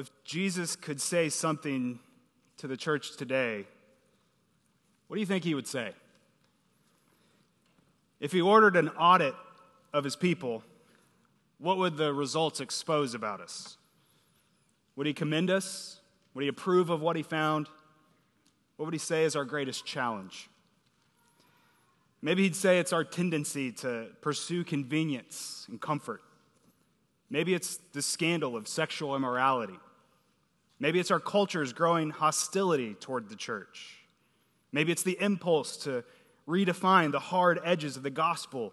If Jesus could say something to the church today, what do you think he would say? If he ordered an audit of his people, what would the results expose about us? Would he commend us? Would he approve of what he found? What would he say is our greatest challenge? Maybe he'd say it's our tendency to pursue convenience and comfort. Maybe it's the scandal of sexual immorality. Maybe it's our culture's growing hostility toward the church. Maybe it's the impulse to redefine the hard edges of the gospel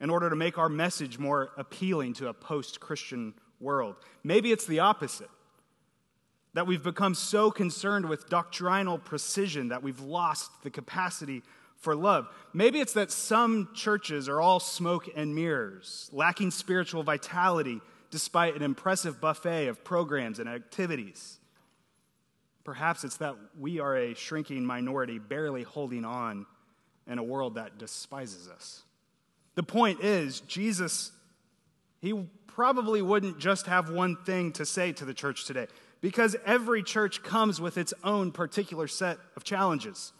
in order to make our message more appealing to a post Christian world. Maybe it's the opposite that we've become so concerned with doctrinal precision that we've lost the capacity for love. Maybe it's that some churches are all smoke and mirrors, lacking spiritual vitality despite an impressive buffet of programs and activities. Perhaps it's that we are a shrinking minority, barely holding on in a world that despises us. The point is, Jesus, he probably wouldn't just have one thing to say to the church today, because every church comes with its own particular set of challenges.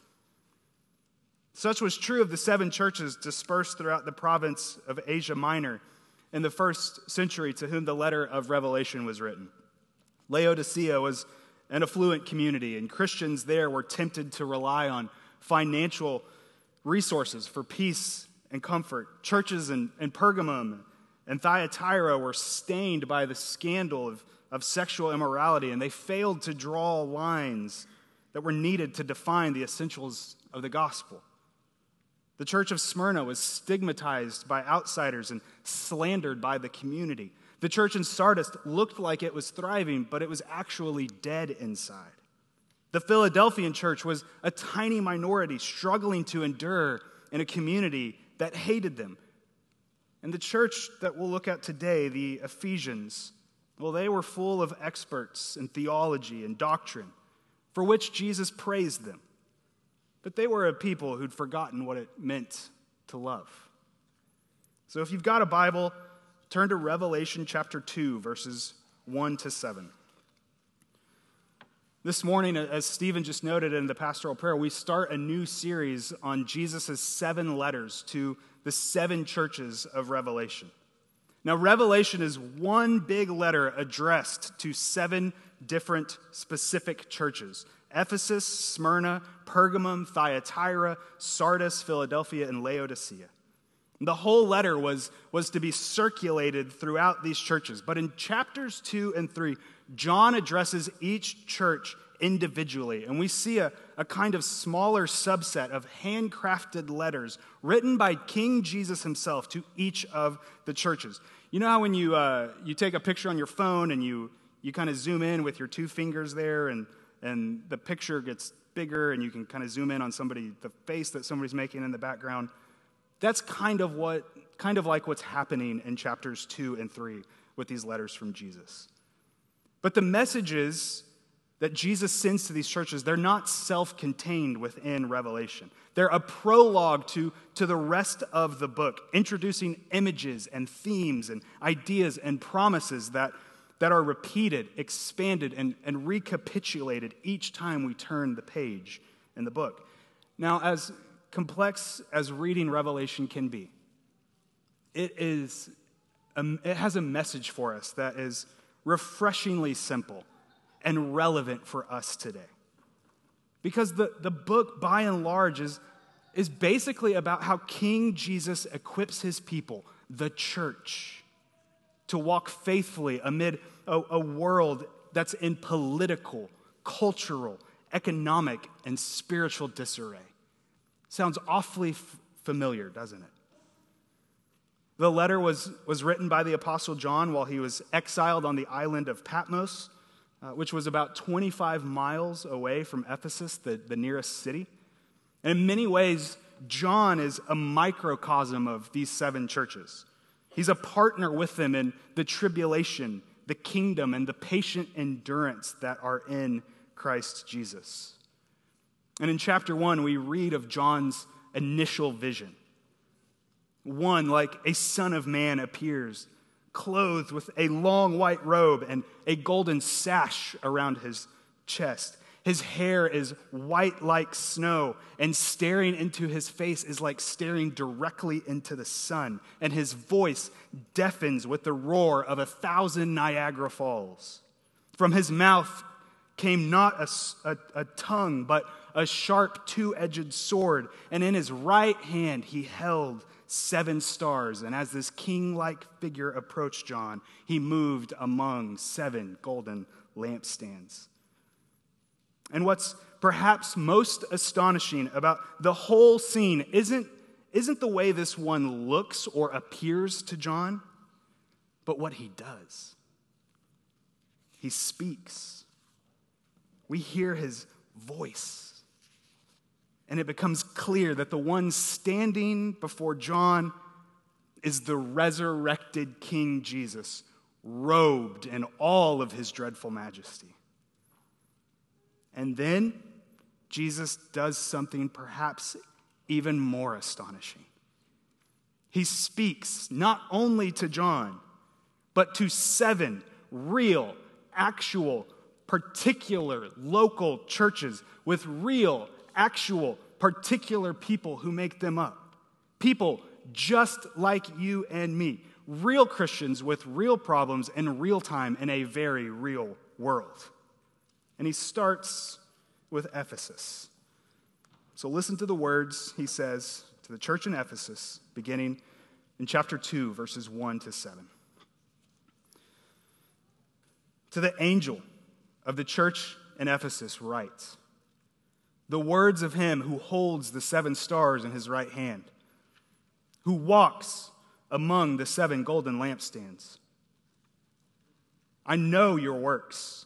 Such was true of the seven churches dispersed throughout the province of Asia Minor in the first century to whom the letter of Revelation was written. Laodicea was an affluent community, and Christians there were tempted to rely on financial resources for peace and comfort. Churches in, in Pergamum and Thyatira were stained by the scandal of, of sexual immorality, and they failed to draw lines that were needed to define the essentials of the gospel. The church of Smyrna was stigmatized by outsiders and slandered by the community. The church in Sardis looked like it was thriving, but it was actually dead inside. The Philadelphian church was a tiny minority struggling to endure in a community that hated them. And the church that we'll look at today, the Ephesians, well, they were full of experts in theology and doctrine, for which Jesus praised them. But they were a people who'd forgotten what it meant to love. So if you've got a Bible, turn to Revelation chapter 2, verses 1 to 7. This morning, as Stephen just noted in the pastoral prayer, we start a new series on Jesus' seven letters to the seven churches of Revelation. Now, Revelation is one big letter addressed to seven different specific churches. Ephesus, Smyrna, Pergamum, Thyatira, Sardis, Philadelphia, and Laodicea. The whole letter was, was to be circulated throughout these churches. But in chapters 2 and 3, John addresses each church individually. And we see a, a kind of smaller subset of handcrafted letters written by King Jesus himself to each of the churches. You know how when you, uh, you take a picture on your phone and you, you kind of zoom in with your two fingers there and and the picture gets bigger and you can kind of zoom in on somebody the face that somebody's making in the background. That's kind of what kind of like what's happening in chapters 2 and 3 with these letters from jesus. But the messages that jesus sends to these churches they're not self-contained within revelation. They're a prologue to, to the rest of the book introducing images and themes and ideas and promises that that are repeated, expanded, and, and recapitulated each time we turn the page in the book. Now, as complex as reading Revelation can be, it, is a, it has a message for us that is refreshingly simple and relevant for us today. Because the, the book, by and large, is, is basically about how King Jesus equips his people, the church, to walk faithfully amid a, a world that's in political, cultural, economic, and spiritual disarray. Sounds awfully f- familiar, doesn't it? The letter was, was written by the Apostle John while he was exiled on the island of Patmos, uh, which was about 25 miles away from Ephesus, the, the nearest city. And in many ways, John is a microcosm of these seven churches. He's a partner with them in the tribulation, the kingdom, and the patient endurance that are in Christ Jesus. And in chapter one, we read of John's initial vision. One, like a son of man, appears, clothed with a long white robe and a golden sash around his chest. His hair is white like snow, and staring into his face is like staring directly into the sun. And his voice deafens with the roar of a thousand Niagara Falls. From his mouth came not a, a, a tongue, but a sharp two edged sword. And in his right hand he held seven stars. And as this king like figure approached John, he moved among seven golden lampstands. And what's perhaps most astonishing about the whole scene isn't, isn't the way this one looks or appears to John, but what he does. He speaks. We hear his voice. And it becomes clear that the one standing before John is the resurrected King Jesus, robed in all of his dreadful majesty. And then Jesus does something perhaps even more astonishing. He speaks not only to John, but to seven real, actual, particular local churches with real, actual, particular people who make them up. People just like you and me. Real Christians with real problems in real time in a very real world. And he starts with Ephesus. So listen to the words he says to the church in Ephesus, beginning in chapter 2, verses 1 to 7. To the angel of the church in Ephesus, write the words of him who holds the seven stars in his right hand, who walks among the seven golden lampstands. I know your works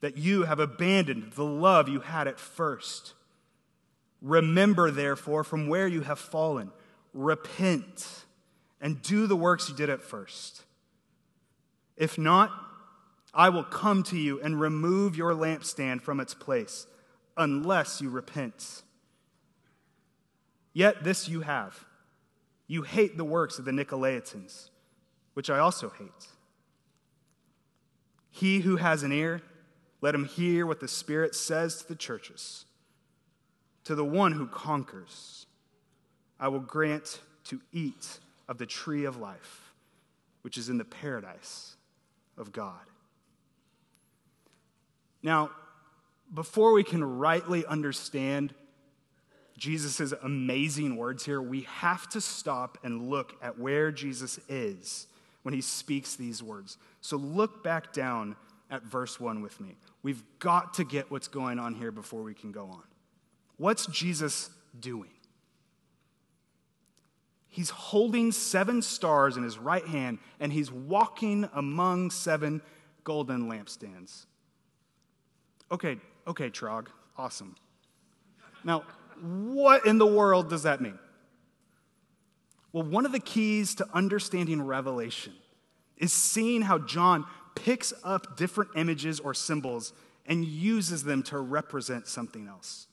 that you have abandoned the love you had at first. Remember, therefore, from where you have fallen, repent and do the works you did at first. If not, I will come to you and remove your lampstand from its place, unless you repent. Yet this you have you hate the works of the Nicolaitans, which I also hate. He who has an ear, let him hear what the Spirit says to the churches. To the one who conquers, I will grant to eat of the tree of life, which is in the paradise of God. Now, before we can rightly understand Jesus' amazing words here, we have to stop and look at where Jesus is when he speaks these words. So look back down at verse 1 with me. We've got to get what's going on here before we can go on. What's Jesus doing? He's holding seven stars in his right hand and he's walking among seven golden lampstands. Okay, okay, Trog, awesome. Now, what in the world does that mean? Well, one of the keys to understanding Revelation is seeing how John picks up different images or symbols and uses them to represent something else.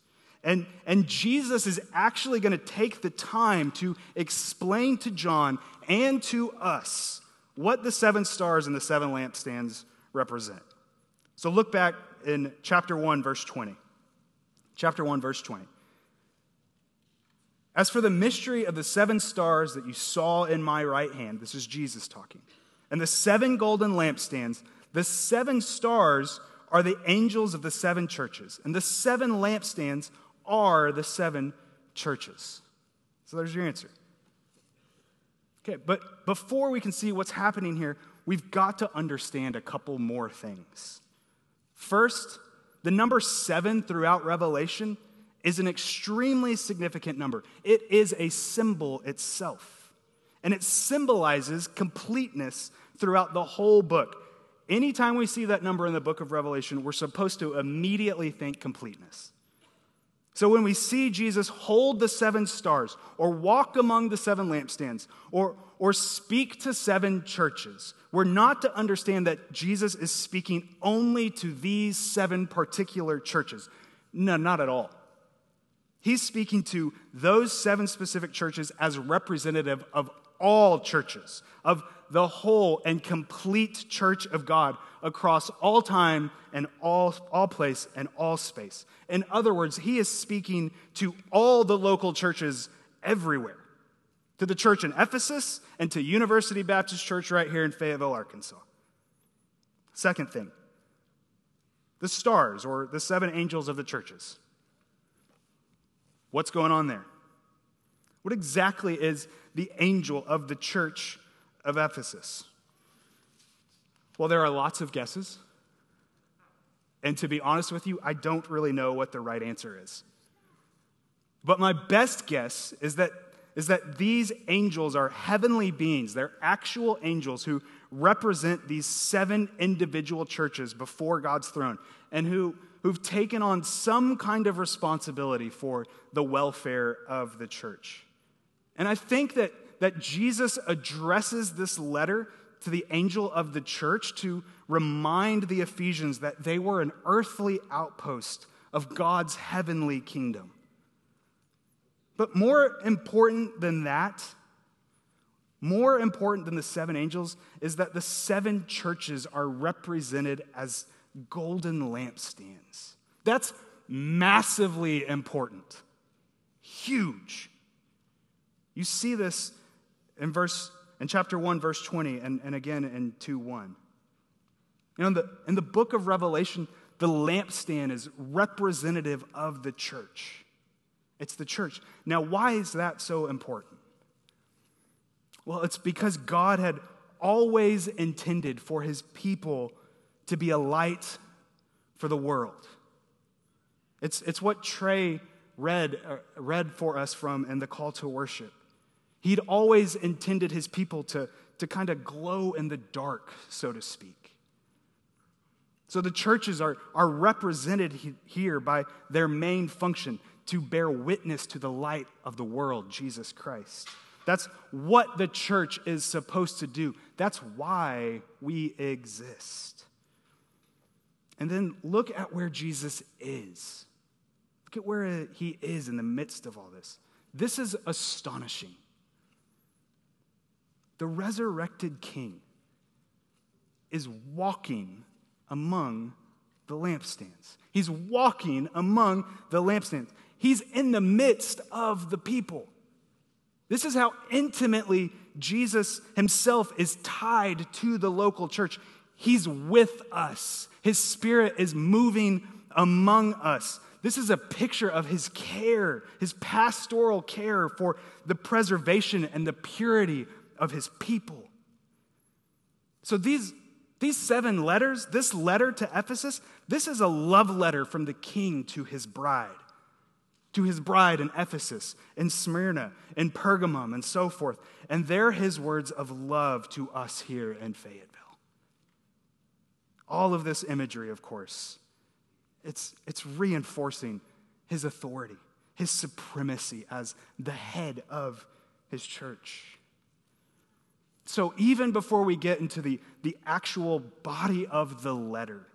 And, and Jesus is actually going to take the time to explain to John and to us what the seven stars and the seven lampstands represent. So look back in chapter 1, verse 20. Chapter 1, verse 20. As for the mystery of the seven stars that you saw in my right hand, this is Jesus talking and the seven golden lampstands, the seven stars are the angels of the seven churches, and the seven lampstands are the seven churches. So there's your answer. Okay, but before we can see what's happening here, we've got to understand a couple more things. First, the number seven throughout Revelation is an extremely significant number. It is a symbol itself and it symbolizes completeness throughout the whole book. Anytime we see that number in the book of Revelation, we're supposed to immediately think completeness. So when we see Jesus hold the seven stars, or walk among the seven lampstands, or, or speak to seven churches, we're not to understand that Jesus is speaking only to these seven particular churches. No, not at all. He's speaking to those seven specific churches as representative of all churches, of the whole and complete church of God across all time and all, all place and all space. In other words, he is speaking to all the local churches everywhere to the church in Ephesus and to University Baptist Church right here in Fayetteville, Arkansas. Second thing the stars or the seven angels of the churches. What's going on there? What exactly is the angel of the church of Ephesus? Well, there are lots of guesses. And to be honest with you, I don't really know what the right answer is. But my best guess is that, is that these angels are heavenly beings. They're actual angels who represent these seven individual churches before God's throne and who, who've taken on some kind of responsibility for the welfare of the church. And I think that, that Jesus addresses this letter to the angel of the church to remind the Ephesians that they were an earthly outpost of God's heavenly kingdom. But more important than that, more important than the seven angels, is that the seven churches are represented as golden lampstands. That's massively important, huge. You see this in verse in chapter 1, verse 20, and, and again in 2 1. You know, in the, in the book of Revelation, the lampstand is representative of the church. It's the church. Now, why is that so important? Well, it's because God had always intended for his people to be a light for the world. It's, it's what Trey read, uh, read for us from in the call to worship. He'd always intended his people to, to kind of glow in the dark, so to speak. So the churches are, are represented here by their main function to bear witness to the light of the world, Jesus Christ. That's what the church is supposed to do. That's why we exist. And then look at where Jesus is. Look at where he is in the midst of all this. This is astonishing the resurrected king is walking among the lampstands. He's walking among the lampstands. He's in the midst of the people. This is how intimately Jesus himself is tied to the local church. He's with us, his spirit is moving among us. This is a picture of his care, his pastoral care for the preservation and the purity of his people. So these, these seven letters, this letter to Ephesus, this is a love letter from the king to his bride, to his bride in Ephesus, in Smyrna, in Pergamum, and so forth. And they're his words of love to us here in Fayetteville. All of this imagery, of course, it's, it's reinforcing his authority, his supremacy as the head of his church. So, even before we get into the, the actual body of the letter,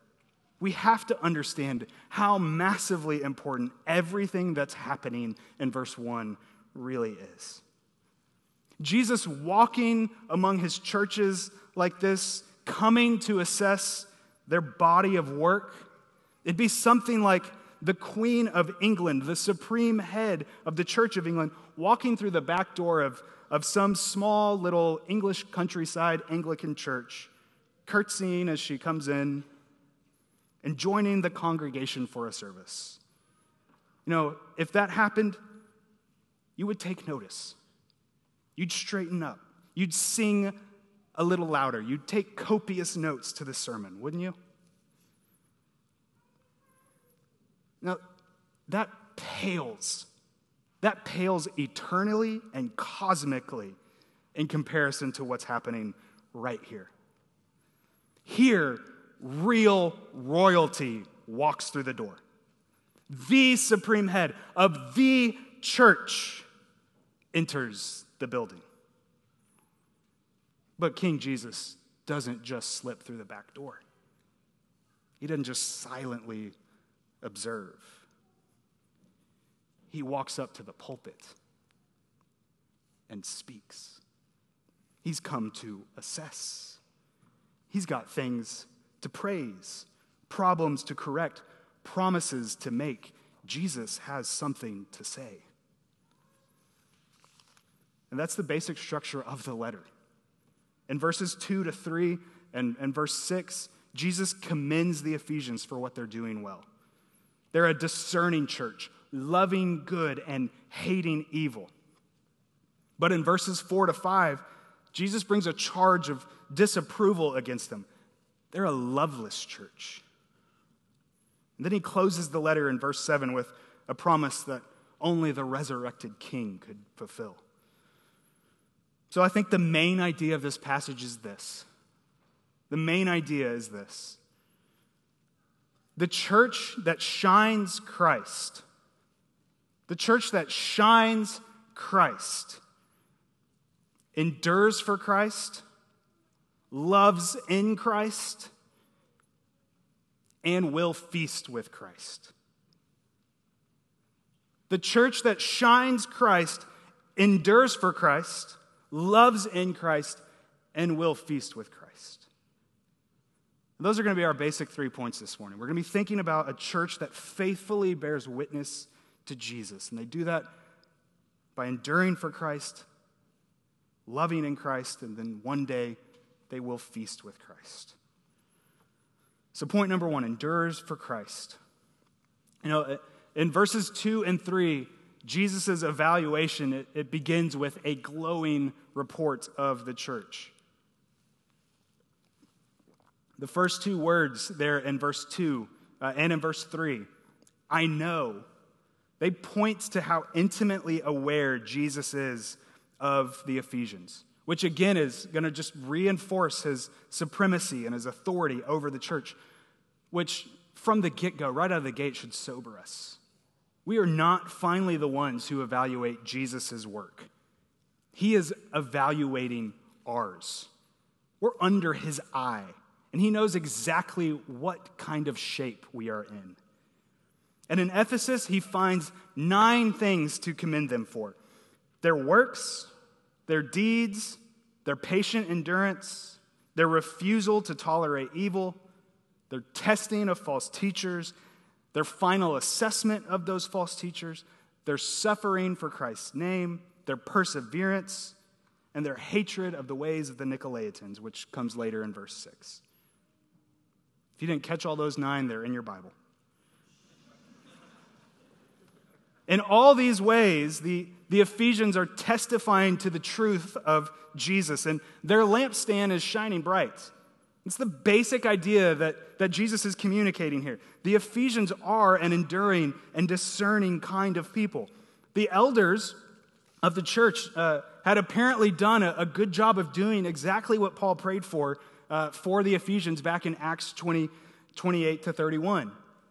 we have to understand how massively important everything that's happening in verse 1 really is. Jesus walking among his churches like this, coming to assess their body of work, it'd be something like the Queen of England, the supreme head of the Church of England, walking through the back door of of some small little English countryside Anglican church, curtsying as she comes in and joining the congregation for a service. You know, if that happened, you would take notice. You'd straighten up. You'd sing a little louder. You'd take copious notes to the sermon, wouldn't you? Now, that pales that pales eternally and cosmically in comparison to what's happening right here. Here, real royalty walks through the door. The supreme head of the church enters the building. But King Jesus doesn't just slip through the back door, he doesn't just silently observe. He walks up to the pulpit and speaks. He's come to assess. He's got things to praise, problems to correct, promises to make. Jesus has something to say. And that's the basic structure of the letter. In verses 2 to 3 and, and verse 6, Jesus commends the Ephesians for what they're doing well. They're a discerning church, loving good and hating evil. But in verses 4 to 5, Jesus brings a charge of disapproval against them. They're a loveless church. And then he closes the letter in verse 7 with a promise that only the resurrected king could fulfill. So I think the main idea of this passage is this. The main idea is this the church that shines Christ, the church that shines Christ, endures for Christ, loves in Christ, and will feast with Christ. The church that shines Christ, endures for Christ, loves in Christ, and will feast with Christ. Those are going to be our basic three points this morning. We're going to be thinking about a church that faithfully bears witness to Jesus. And they do that by enduring for Christ, loving in Christ, and then one day they will feast with Christ. So, point number one endures for Christ. You know, in verses two and three, Jesus' evaluation, it, it begins with a glowing report of the church. The first two words there in verse 2 uh, and in verse 3, I know, they point to how intimately aware Jesus is of the Ephesians, which again is going to just reinforce his supremacy and his authority over the church, which from the get go, right out of the gate, should sober us. We are not finally the ones who evaluate Jesus' work. He is evaluating ours. We're under his eye, and he knows exactly what kind of shape we are in. And in Ephesus, he finds nine things to commend them for their works, their deeds, their patient endurance, their refusal to tolerate evil, their testing of false teachers, their final assessment of those false teachers, their suffering for Christ's name, their perseverance, and their hatred of the ways of the Nicolaitans, which comes later in verse 6. If you didn't catch all those nine, they're in your Bible. In all these ways, the, the Ephesians are testifying to the truth of Jesus, and their lampstand is shining bright. It's the basic idea that, that Jesus is communicating here. The Ephesians are an enduring and discerning kind of people. The elders of the church uh, had apparently done a, a, good job of doing exactly what Paul prayed for uh, for the Ephesians back in Acts 20, 28 to 31.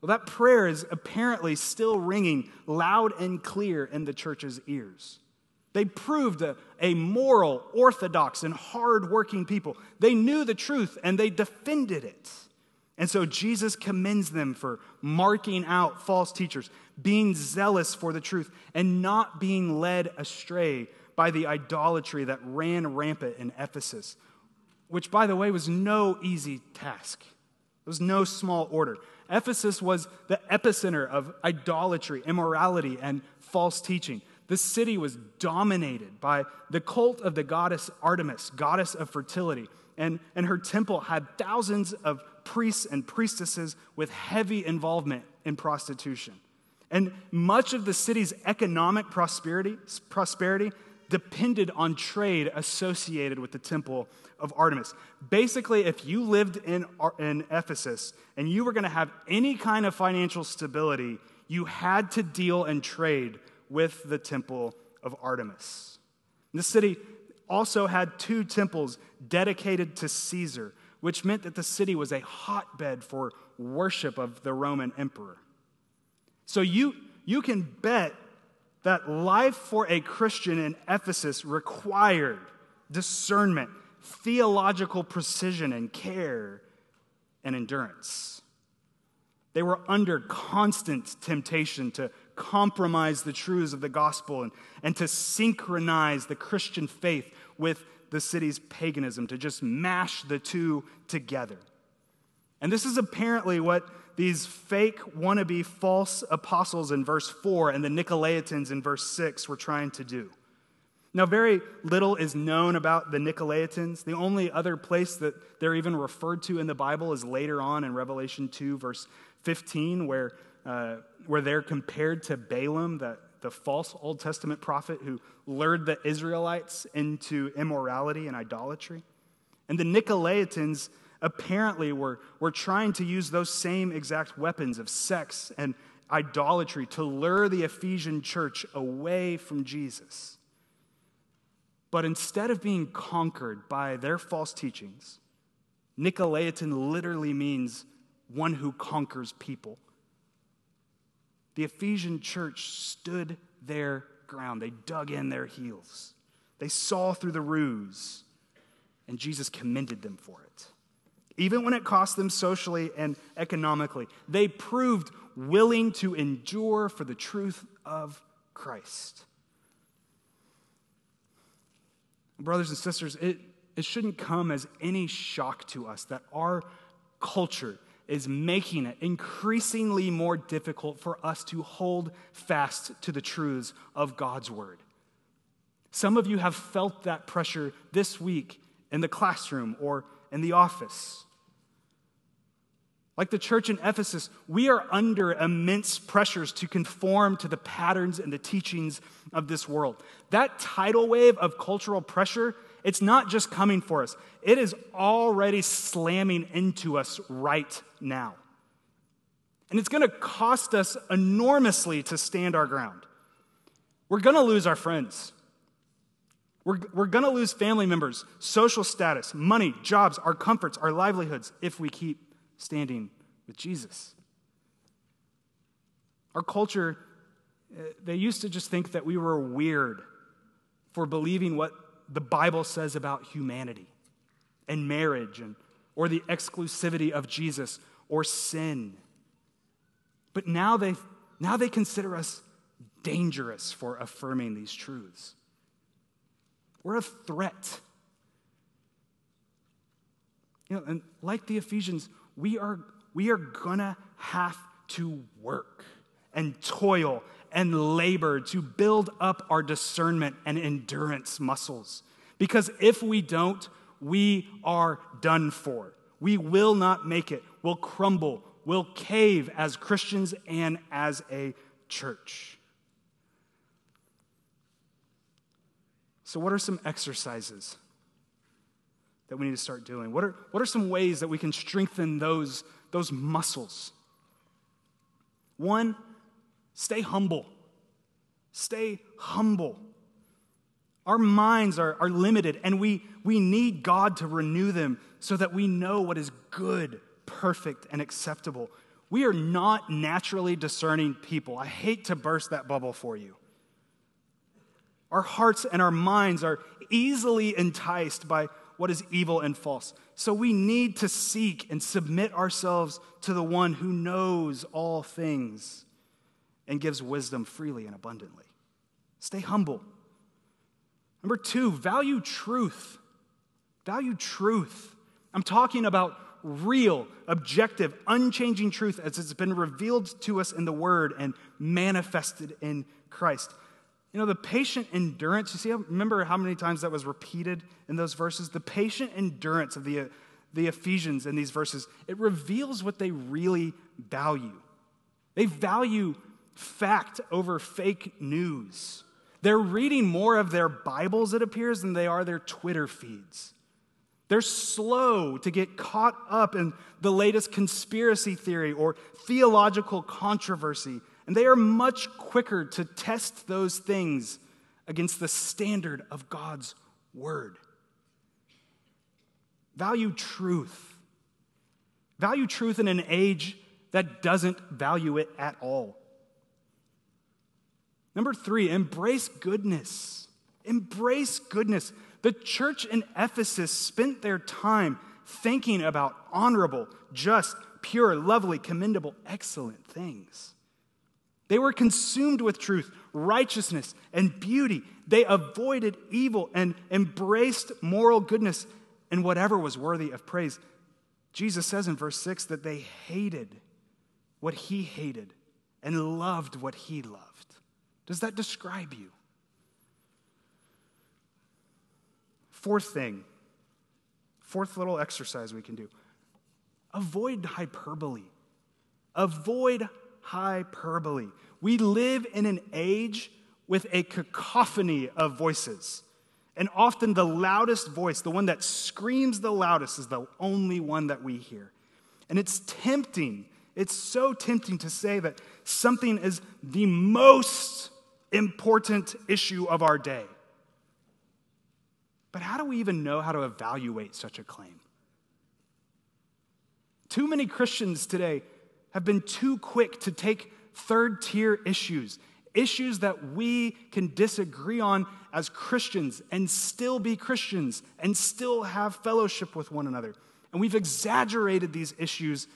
Well, that prayer is apparently still ringing loud and clear in the church's ears. They proved a, a moral, orthodox, and hardworking people. They knew the truth and they defended it. And so Jesus commends them for marking out false teachers, being zealous for the truth, and not being led astray by the idolatry that ran rampant in Ephesus, which, by the way, was no easy task. It was no small order. Ephesus was the epicenter of idolatry, immorality, and false teaching. The city was dominated by the cult of the goddess Artemis, goddess of fertility, and, and her temple had thousands of priests and priestesses with heavy involvement in prostitution. And much of the city's economic prosperity, prosperity depended on trade associated with the temple of Artemis. Basically, if you lived in, in Ephesus and you were going to have any kind of financial stability, you had to deal and trade with the temple of Artemis. The city also had two temples dedicated to Caesar, which meant that the city was a hotbed for worship of the Roman emperor. So you, you can bet that life for a Christian in Ephesus required discernment, theological precision, and care and endurance. They were under constant temptation to compromise the truths of the gospel and, and to synchronize the Christian faith with the city's paganism, to just mash the two together. And this is apparently what these fake wannabe false apostles in verse 4 and the Nicolaitans in verse 6 were trying to do. Now, very little is known about the Nicolaitans. The only other place that they're even referred to in the Bible is later on in Revelation 2, verse 15, where, uh, where they're compared to Balaam, the, the false Old Testament prophet who lured the Israelites into immorality and idolatry. And the Nicolaitans apparently were, were trying to use those same exact weapons of sex and idolatry to lure the Ephesian church away from Jesus. But instead of being conquered by their false teachings, Nicolaitan literally means one who conquers people. The Ephesian church stood their ground, they dug in their heels, they saw through the ruse, and Jesus commended them for it. Even when it cost them socially and economically, they proved willing to endure for the truth of Christ. Brothers and sisters, it, it shouldn't come as any shock to us that our culture is making it increasingly more difficult for us to hold fast to the truths of God's Word. Some of you have felt that pressure this week in the classroom or in the office. Like the church in Ephesus, we are under immense pressures to conform to the patterns and the teachings of this world. That tidal wave of cultural pressure, it's not just coming for us, it is already slamming into us right now. And it's going to cost us enormously to stand our ground. We're going to lose our friends. We're, we're going to lose family members, social status, money, jobs, our comforts, our livelihoods if we keep standing with Jesus. Our culture, uh, they used to just think that we were weird for believing what the Bible says about humanity and marriage and, or the exclusivity of Jesus or sin. But now they, now they consider us dangerous for affirming these truths. We're a threat. You know, and like the Ephesians, we are, we are gonna have to work and toil and labor to build up our discernment and endurance muscles. Because if we don't, we are done for. We will not make it. We'll crumble. We'll cave as Christians and as a church. So, what are some exercises that we need to start doing? What are, what are some ways that we can strengthen those, those muscles? One, stay humble. Stay humble. Our minds are, are limited, and we, we need God to renew them so that we know what is good, perfect, and acceptable. We are not naturally discerning people. I hate to burst that bubble for you. Our hearts and our minds are easily enticed by what is evil and false. So we need to seek and submit ourselves to the one who knows all things and gives wisdom freely and abundantly. Stay humble. Number two, value truth. Value truth. I'm talking about real, objective, unchanging truth as it's been revealed to us in the Word and manifested in Christ. You know, the patient endurance, you see, remember how many times that was repeated in those verses? The patient endurance of the, the Ephesians in these verses, it reveals what they really value. They value fact over fake news. They're reading more of their Bibles, it appears, than they are their Twitter feeds. They're slow to get caught up in the latest conspiracy theory or theological controversy, and they are much quicker to test those things against the standard of God's Word. Value truth. Value truth in an age that doesn't value it at all. Number three, embrace goodness. Embrace goodness. The church in Ephesus spent their time thinking about honorable, just, pure, lovely, commendable, excellent things. They were consumed with truth, righteousness, and beauty. They avoided evil and embraced moral goodness and whatever was worthy of praise. Jesus says in verse 6 that they hated what he hated and loved what he loved. Does that describe you? Fourth thing, fourth little exercise we can do avoid hyperbole. Avoid hyperbole. We live in an age with a cacophony of voices. And often the loudest voice, the one that screams the loudest, is the only one that we hear. And it's tempting, it's so tempting to say that something is the most important issue of our day. But how do we even know how to evaluate such a claim? Too many Christians today have been too quick to take third tier issues, issues that we can disagree on as Christians and still be Christians and still have fellowship with one another. And we've exaggerated these issues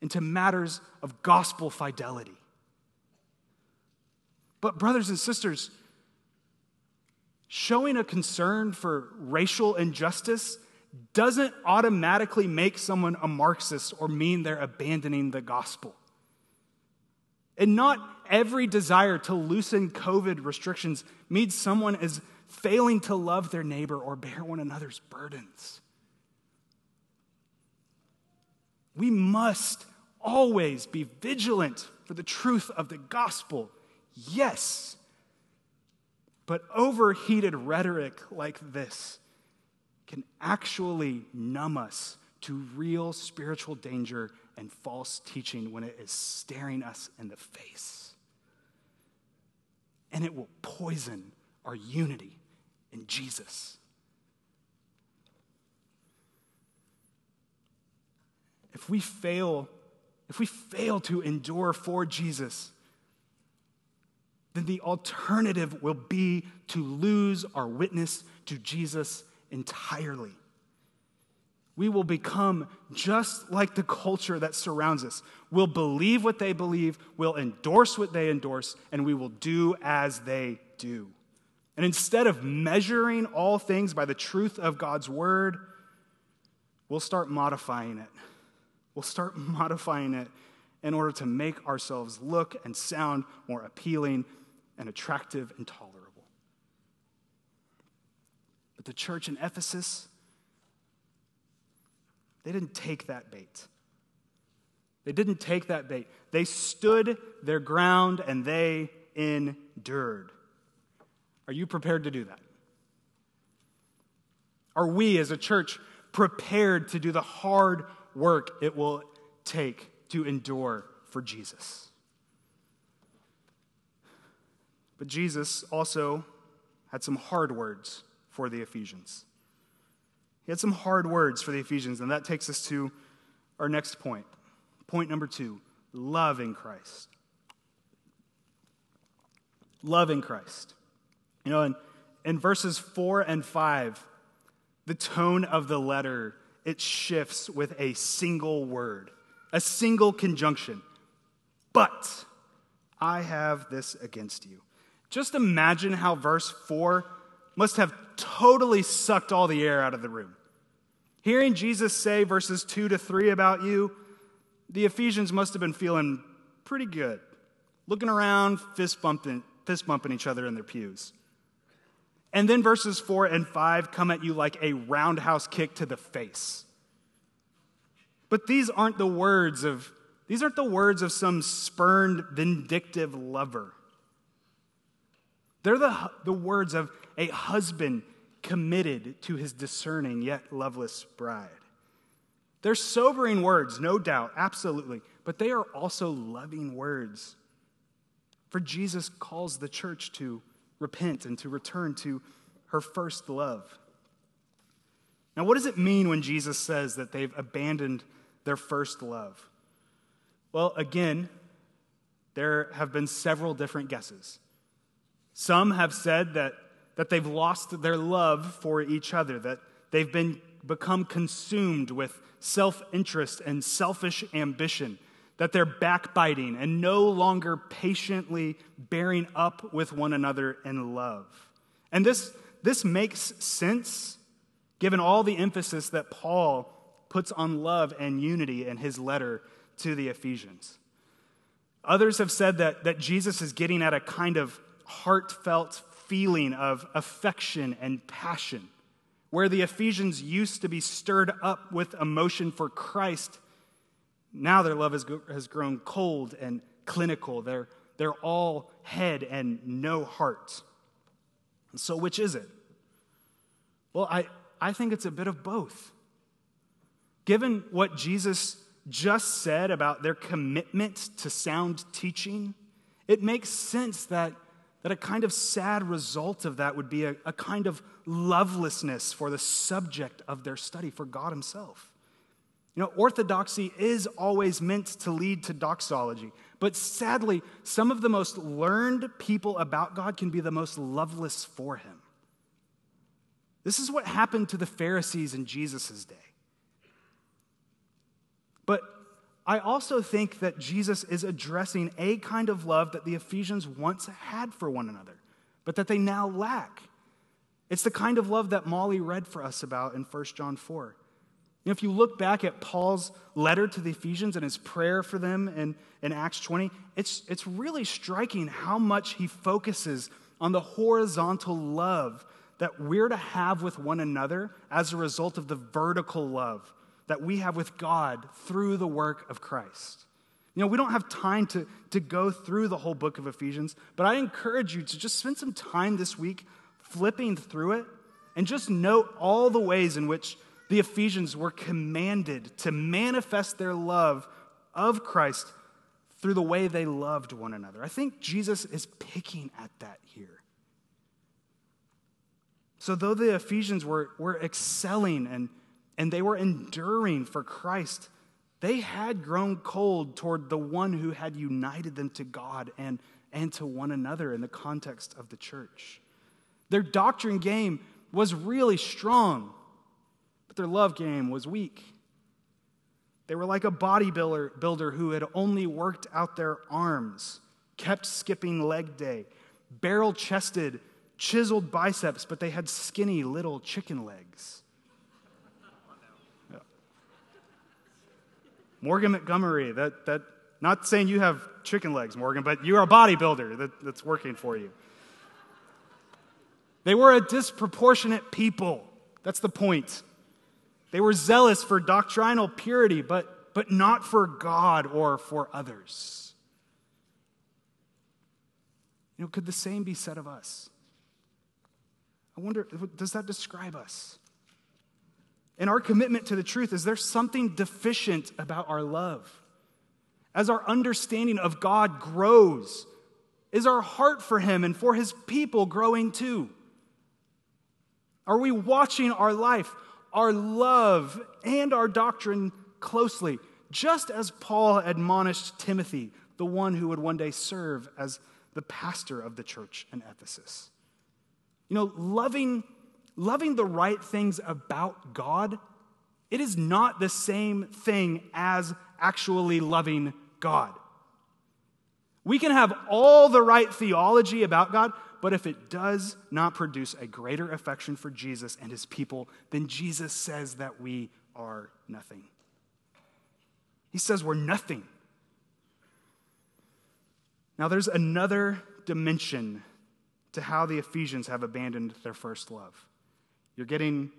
into matters of gospel fidelity. But, brothers and sisters, showing a concern for racial injustice doesn't automatically make someone a Marxist or mean they're abandoning the gospel. And not every desire to loosen COVID restrictions means someone is failing to love their neighbor or bear one another's burdens. We must always be vigilant for the truth of the gospel. Yes. But overheated rhetoric like this can actually numb us to real spiritual danger and false teaching when it is staring us in the face. And it will poison our unity in Jesus. If we fail, if we fail to endure for Jesus, then the alternative will be to lose our witness to Jesus entirely. We will become just like the culture that surrounds us. We'll believe what they believe, we'll endorse what they endorse, and we will do as they do. And instead of measuring all things by the truth of God's word, we'll start modifying it. We'll start modifying it in order to make ourselves look and sound more appealing and attractive and tolerable. But the church in Ephesus, they didn't take that bait. They didn't take that bait. They stood their ground and they endured. Are you prepared to do that? Are we as a church prepared to do the hard work it will take to endure for Jesus? But Jesus also had some hard words for the Ephesians. He had some hard words for the Ephesians, and that takes us to our next point. Point number two love in Christ. Love in Christ. You know, in, in verses four and five, the tone of the letter it shifts with a single word, a single conjunction. But I have this against you. Just imagine how verse 4 must have totally sucked all the air out of the room. Hearing Jesus say verses 2 to 3 about you, the Ephesians must have been feeling pretty good. Looking around, fist bumping, fist bumping each other in their pews. And then verses 4 and 5 come at you like a roundhouse kick to the face. But these aren't the words of these aren't the words of some spurned vindictive lover. They're the, the words of a husband committed to his discerning yet loveless bride. They're sobering words, no doubt, absolutely, but they are also loving words. For Jesus calls the church to repent and to return to her first love. Now, what does it mean when Jesus says that they've abandoned their first love? Well, again, there have been several different guesses. Some have said that, that they've lost their love for each other, that they've been, become consumed with self interest and selfish ambition, that they're backbiting and no longer patiently bearing up with one another in love. And this, this makes sense given all the emphasis that Paul puts on love and unity in his letter to the Ephesians. Others have said that, that Jesus is getting at a kind of heartfelt feeling of affection and passion. Where the Ephesians used to be stirred up with emotion for Christ, now their love has, has grown cold and clinical. They're, they're all head and no heart. So, which is it? Well, I, I think it's a bit of both. Given what Jesus just said about their commitment to sound teaching, it makes sense that, that a kind of sad result of that would be a, a kind of lovelessness for the subject of their study, for God Himself. You know, orthodoxy is always meant to lead to doxology, but sadly, some of the most learned people about God can be the most loveless for Him. This is what happened to the Pharisees in Jesus' day. But I also think that Jesus is addressing a kind of love that the Ephesians once had for one another, but that they now lack. It's the kind of love that Molly read for us about in 1 John 4. You know, if you look back at Paul's letter to the Ephesians and his prayer for them in, in Acts 20, it's, it's really striking how much he focuses on the horizontal love that we're to have with one another as a result of the vertical love that we have with God through the work of Christ. You know, we don't have time to, to go through the whole book of Ephesians, but I encourage you to just spend some time this week flipping through it and just note all the ways in which the Ephesians were commanded to manifest their love of Christ through the way they loved one another. I think Jesus is picking at that here. So, though the Ephesians were, were excelling and and they were enduring for Christ, they had grown cold toward the one who had united them to God and, and to one another in the context of the church. Their doctrine game was really strong, but their love game was weak. They were like a bodybuilder builder who had only worked out their arms, kept skipping leg day, barrel chested, chiseled biceps, but they had skinny little chicken legs. Morgan Montgomery, that, that, not saying you have chicken legs, Morgan, but you're a bodybuilder that, that's working for you. They were a disproportionate people. That's the point. They were zealous for doctrinal purity, but, but not for God or for others. You know, could the same be said of us? I wonder, does that describe us? In our commitment to the truth, is there something deficient about our love? As our understanding of God grows, is our heart for Him and for His people growing too? Are we watching our life, our love, and our doctrine closely, just as Paul admonished Timothy, the one who would one day serve as the pastor of the church in Ephesus? You know, loving loving the right things about God, it is not the same thing as actually loving God. We can have all the right theology about God, but if it does not produce a greater affection for Jesus and his people, then Jesus says that we are nothing. He says we're nothing. Now, there's another dimension to how the Ephesians have abandoned their first love. You're getting,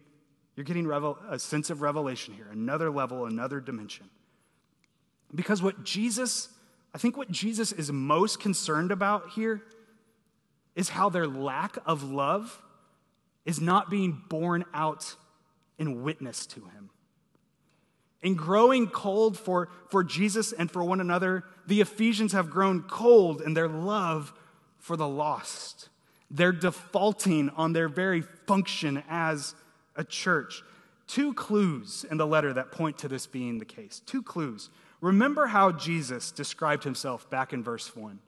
you're getting revel, a sense of revelation here, another level, another dimension. Because what Jesus, I think what Jesus is most concerned about here is how their lack of love is not being borne out in witness to him. In growing cold for, for Jesus and for one another, the Ephesians have grown cold in their love for the lost. They're defaulting on their very function as a church. Two clues in the letter that point to this being the case. Two clues. Remember how Jesus described himself back in verse 1.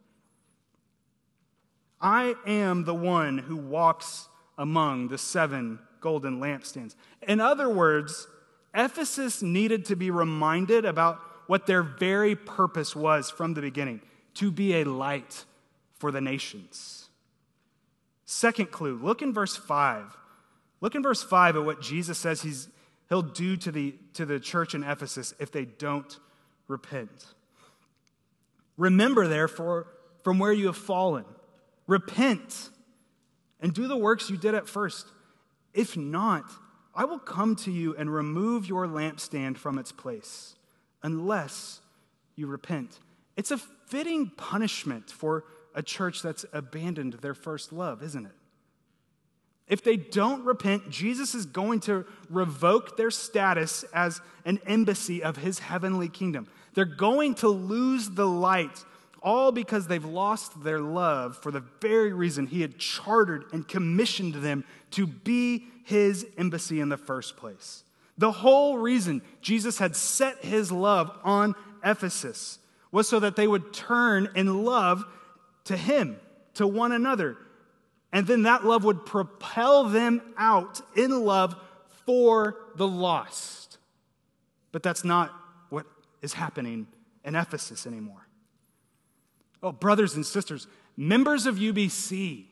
I am the one who walks among the seven golden lampstands. In other words, Ephesus needed to be reminded about what their very purpose was from the beginning to be a light for the nations. Second clue look in verse 5. Look in verse 5 at what Jesus says he's, he'll do to the, to the church in Ephesus if they don't repent. Remember, therefore, from where you have fallen. Repent and do the works you did at first. If not, I will come to you and remove your lampstand from its place, unless you repent. It's a fitting punishment for a church that's abandoned their first love, isn't it? If they don't repent, Jesus is going to revoke their status as an embassy of his heavenly kingdom. They're going to lose the light, all because they've lost their love for the very reason he had chartered and commissioned them to be his embassy in the first place. The whole reason Jesus had set his love on Ephesus was so that they would turn in love to Him, to one another. And then that love would propel them out in love for the lost. But that's not what is happening in Ephesus anymore. Oh, brothers and sisters, members of UBC,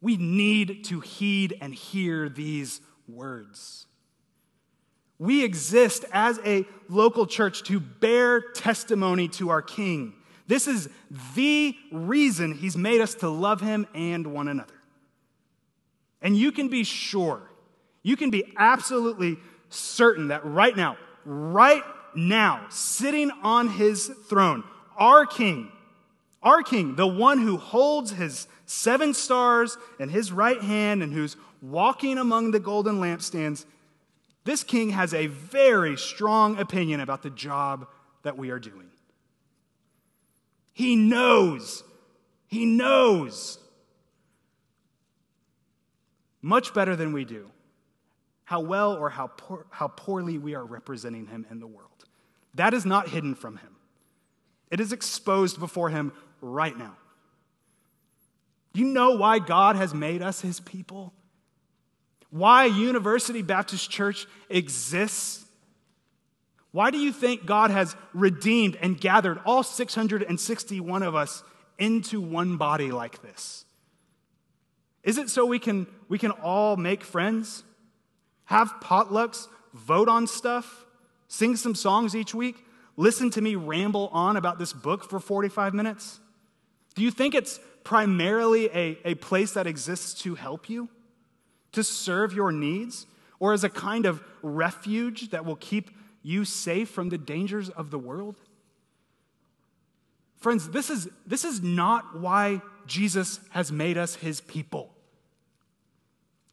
we need to heed and hear these words. We exist as a local church to bear testimony to our King. This is the reason he's made us to love him and one another. And you can be sure, you can be absolutely certain that right now, right now, sitting on his throne, our king, our king, the one who holds his seven stars in his right hand and who's walking among the golden lampstands, this king has a very strong opinion about the job that we are doing. He knows. He knows. Much better than we do. How well or how, poor, how poorly we are representing him in the world. That is not hidden from him. It is exposed before him right now. Do you know why God has made us his people? Why University Baptist Church exists? Why do you think God has redeemed and gathered all 661 of us into one body like this? Is it so we can, we can all make friends, have potlucks, vote on stuff, sing some songs each week, listen to me ramble on about this book for 45 minutes? Do you think it's primarily a, a place that exists to help you, to serve your needs, or as a kind of refuge that will keep you safe from the dangers of the world? Friends, this is, this is not why Jesus has made us his people.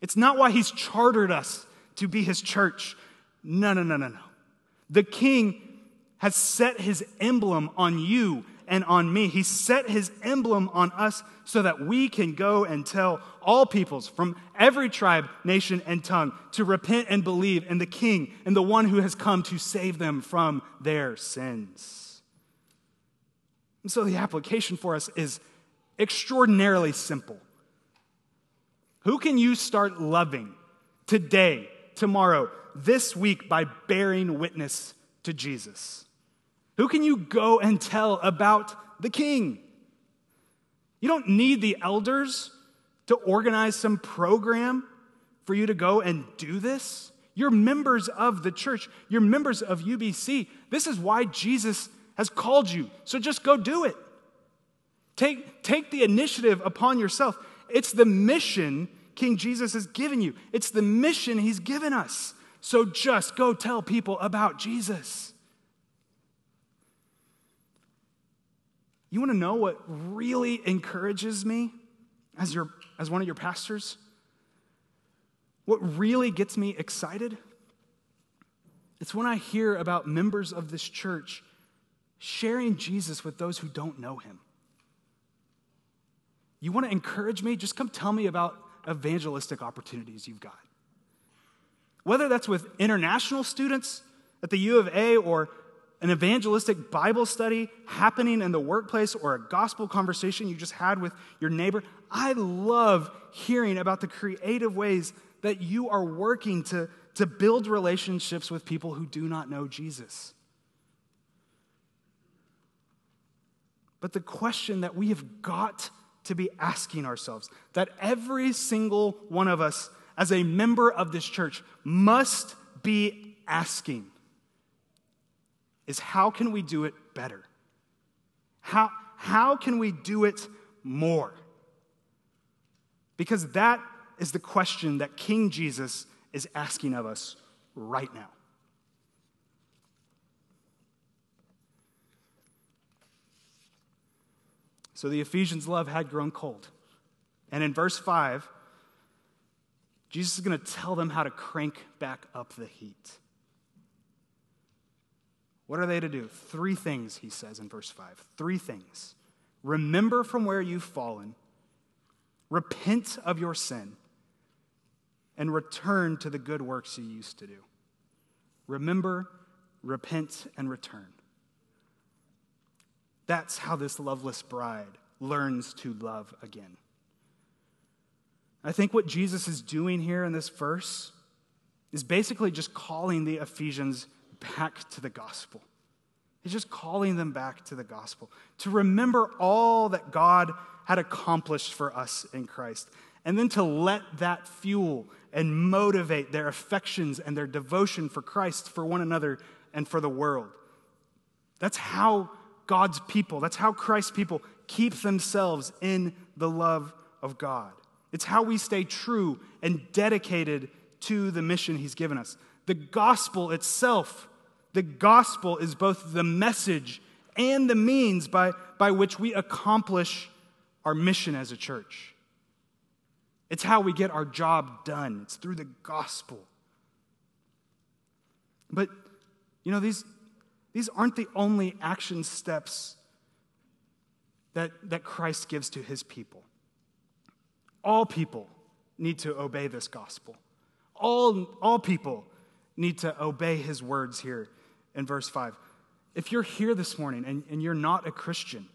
It's not why he's chartered us to be his church. No, no, no, no, no. The king has set his emblem on you and on me. He set his emblem on us so that we can go and tell all peoples from every tribe, nation, and tongue to repent and believe in the King and the one who has come to save them from their sins. And so the application for us is extraordinarily simple. Who can you start loving today, tomorrow, this week by bearing witness to Jesus? Who can you go and tell about the king? You don't need the elders to organize some program for you to go and do this. You're members of the church, you're members of UBC. This is why Jesus has called you. So just go do it. Take, take the initiative upon yourself. It's the mission King Jesus has given you, it's the mission he's given us. So just go tell people about Jesus. You want to know what really encourages me as, your, as one of your pastors? What really gets me excited? It's when I hear about members of this church sharing Jesus with those who don't know him. You want to encourage me? Just come tell me about evangelistic opportunities you've got. Whether that's with international students at the U of A or an evangelistic Bible study happening in the workplace or a gospel conversation you just had with your neighbor, I love hearing about the creative ways that you are working to, to build relationships with people who do not know Jesus. But the question that we have got to be asking ourselves, that every single one of us as a member of this church must be asking, is how can we do it better? How, how can we do it more? Because that is the question that King Jesus is asking of us right now. So the Ephesians' love had grown cold. And in verse 5, Jesus is going to tell them how to crank back up the heat. What are they to do? Three things, he says in verse 5. Three things. Remember from where you've fallen, repent of your sin, and return to the good works you used to do. Remember, repent, and return. That's how this loveless bride learns to love again. I think what Jesus is doing here in this verse is basically just calling the Ephesians back to the gospel. He's just calling them back to the gospel, to remember all that God had accomplished for us in Christ, and then to let that fuel and motivate their affections and their devotion for Christ, for one another, and for the world. That's how God's people, that's how Christ's people keep themselves in the love of God. It's how we stay true and dedicated to the mission He's given us. The gospel itself, the gospel is both the message and the means by, by which we accomplish our mission as a church. It's how we get our job done, it's through the gospel. But, you know, these, these aren't the only action steps that, that Christ gives to his people. All people need to obey this gospel. All, all people need to obey his words here in verse 5. If you're here this morning and, and you're not a Christian,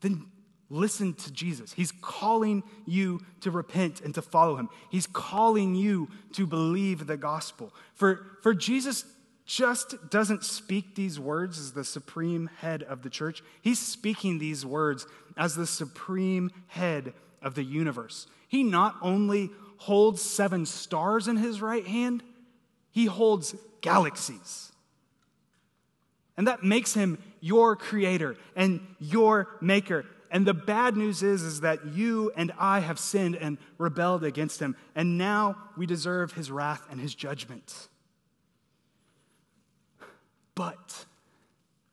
then listen to Jesus. He's calling you to repent and to follow him. He's calling you to believe the gospel. For, for Jesus just doesn't speak these words as the supreme head of the church, he's speaking these words as the supreme head of the universe. He not only holds seven stars in his right hand, he holds galaxies. And that makes him your creator and your maker. And the bad news is, is that you and I have sinned and rebelled against him. And now we deserve his wrath and his judgment. But,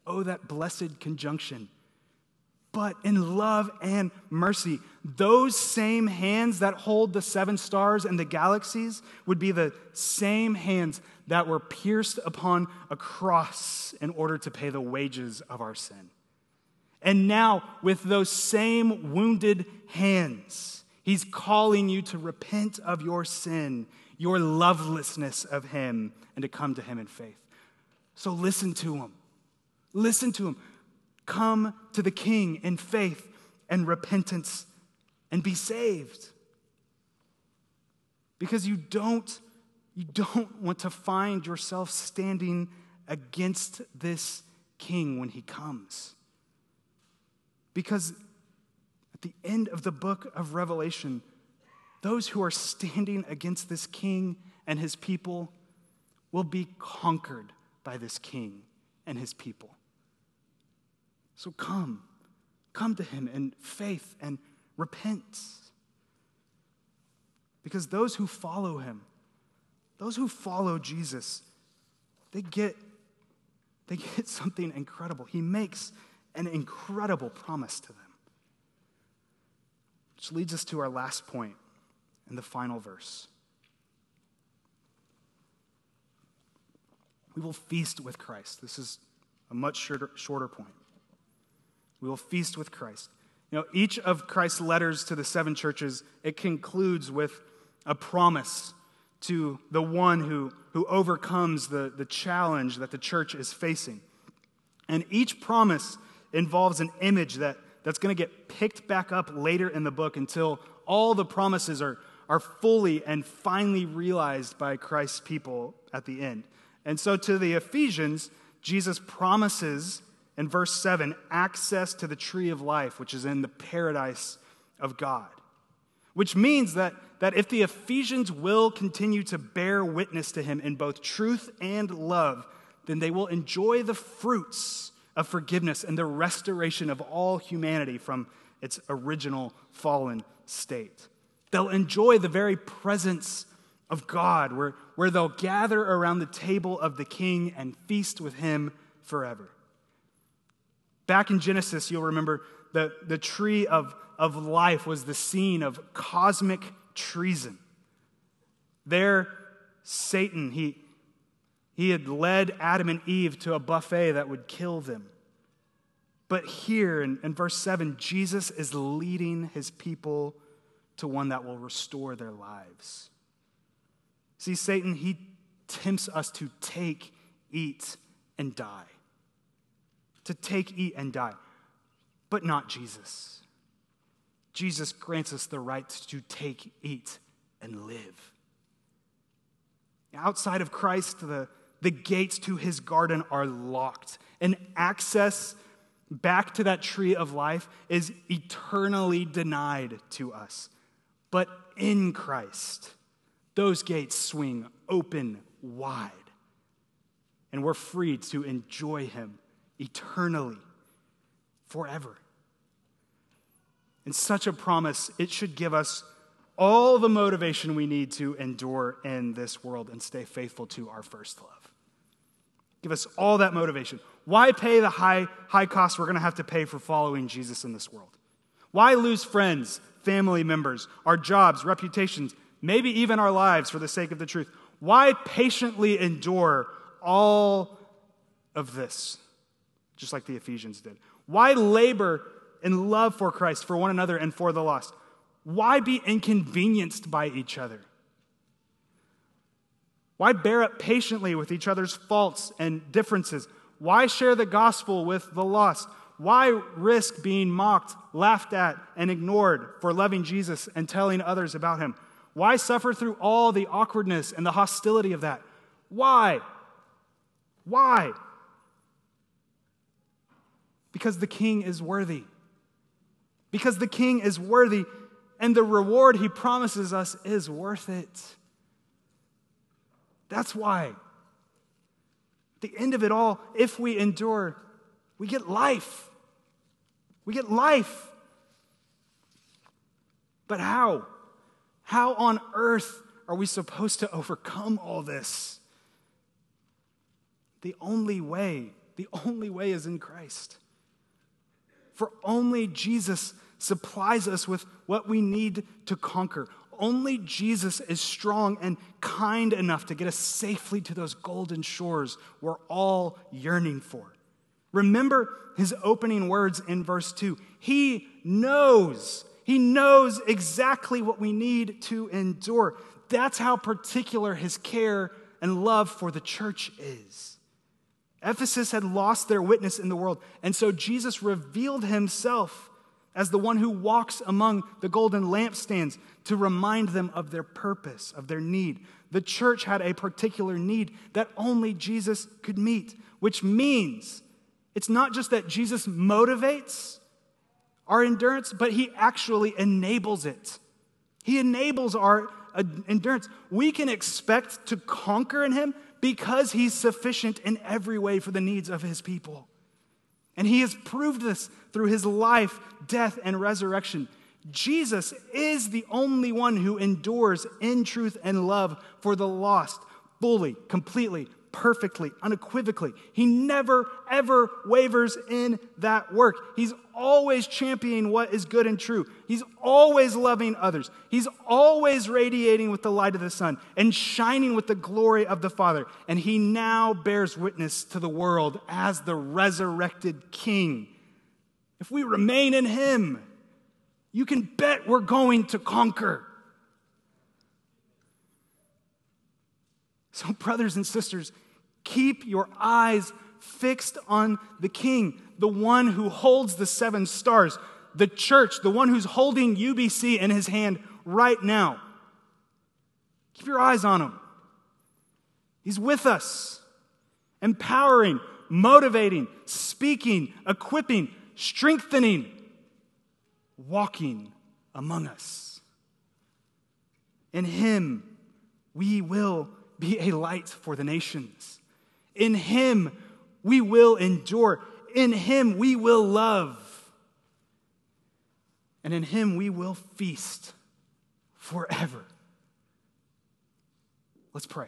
oh, that blessed conjunction but in love and mercy. Those same hands that hold the seven stars and the galaxies would be the same hands that were pierced upon a cross in order to pay the wages of our sin. And now, with those same wounded hands, He's calling you to repent of your sin, your lovelessness of Him, and to come to Him in faith. So listen to Him. Listen to Him. Come to the King in faith and repentance and be saved. Because you don't, you don't want to find yourself standing against this king when he comes. Because at the end of the book of Revelation, those who are standing against this king and his people will be conquered by this king and his people. So come, come to him in faith and repent. Because those who follow him, those who follow Jesus, they get, they get something incredible. He makes an incredible promise to them. Which leads us to our last point in the final verse. We will feast with Christ. This is a much shorter, shorter point. We will feast with Christ. You know, each of Christ's letters to the seven churches, it concludes with a promise to the one who, who overcomes the, the challenge that the church is facing. And each promise involves an image that, that's going to get picked back up later in the book until all the promises are, are fully and finally realized by Christ's people at the end. And so to the Ephesians, Jesus promises in verse 7 access to the tree of life, which is in the paradise of God. Which means that, that if the Ephesians will continue to bear witness to him in both truth and love, then they will enjoy the fruits of forgiveness and the restoration of all humanity from its original fallen state. They'll enjoy the very presence of God, where, where they'll gather around the table of the king and feast with him forever. Back in Genesis, you'll remember the, the tree of, of life was the scene of cosmic treason. There, Satan, he, he had led Adam and Eve to a buffet that would kill them. But here in, in verse 7, Jesus is leading his people to one that will restore their lives. See, Satan, he tempts us to take, eat, and die. To take, eat, and die. But not Jesus. Jesus grants us the right to take, eat, and live. Outside of Christ, the, the gates to his garden are locked, and access back to that tree of life is eternally denied to us. But in Christ, those gates swing open wide, and we're free to enjoy Him eternally, forever. And such a promise, it should give us all the motivation we need to endure in this world and stay faithful to our first love. Give us all that motivation. Why pay the high, high cost we're going to have to pay for following Jesus in this world? Why lose friends, family members, our jobs, reputations, maybe even our lives for the sake of the truth. Why patiently endure all of this, just like the Ephesians did? Why labor in love for Christ, for one another, and for the lost? Why be inconvenienced by each other? Why bear up patiently with each other's faults and differences? Why share the gospel with the lost? Why risk being mocked, laughed at, and ignored for loving Jesus and telling others about him? Why suffer through all the awkwardness and the hostility of that? Why? Why? Because the king is worthy. Because the king is worthy, and the reward he promises us is worth it. That's why. At the end of it all, if we endure, we get life. We get life. But how? How on earth are we supposed to overcome all this? The only way, the only way is in Christ. For only Jesus supplies us with what we need to conquer. Only Jesus is strong and kind enough to get us safely to those golden shores we're all yearning for. Remember his opening words in verse 2. He knows he knows exactly what we need to endure. That's how particular his care and love for the church is. Ephesus had lost their witness in the world, and so Jesus revealed himself as the one who walks among the golden lampstands to remind them of their purpose, of their need. The church had a particular need that only Jesus could meet, which means it's not just that Jesus motivates our endurance, but He actually enables it. He enables our uh, endurance. We can expect to conquer in Him because He's sufficient in every way for the needs of His people. And he has proved this through his life, death, and resurrection. Jesus is the only one who endures in truth and love for the lost, fully, completely, perfectly, unequivocally. He never, ever wavers in that work. He's always championing what is good and true. He's always loving others. He's always radiating with the light of the sun and shining with the glory of the Father. And he now bears witness to the world as the resurrected King. If we remain in him, you can bet we're going to conquer. So, brothers and sisters, Keep your eyes fixed on the King, the one who holds the seven stars, the church, the one who's holding UBC in his hand right now. Keep your eyes on him. He's with us, empowering, motivating, speaking, equipping, strengthening, walking among us. In him, we will be a light for the nations. In Him we will endure. In Him we will love. And in Him we will feast forever. Let's pray.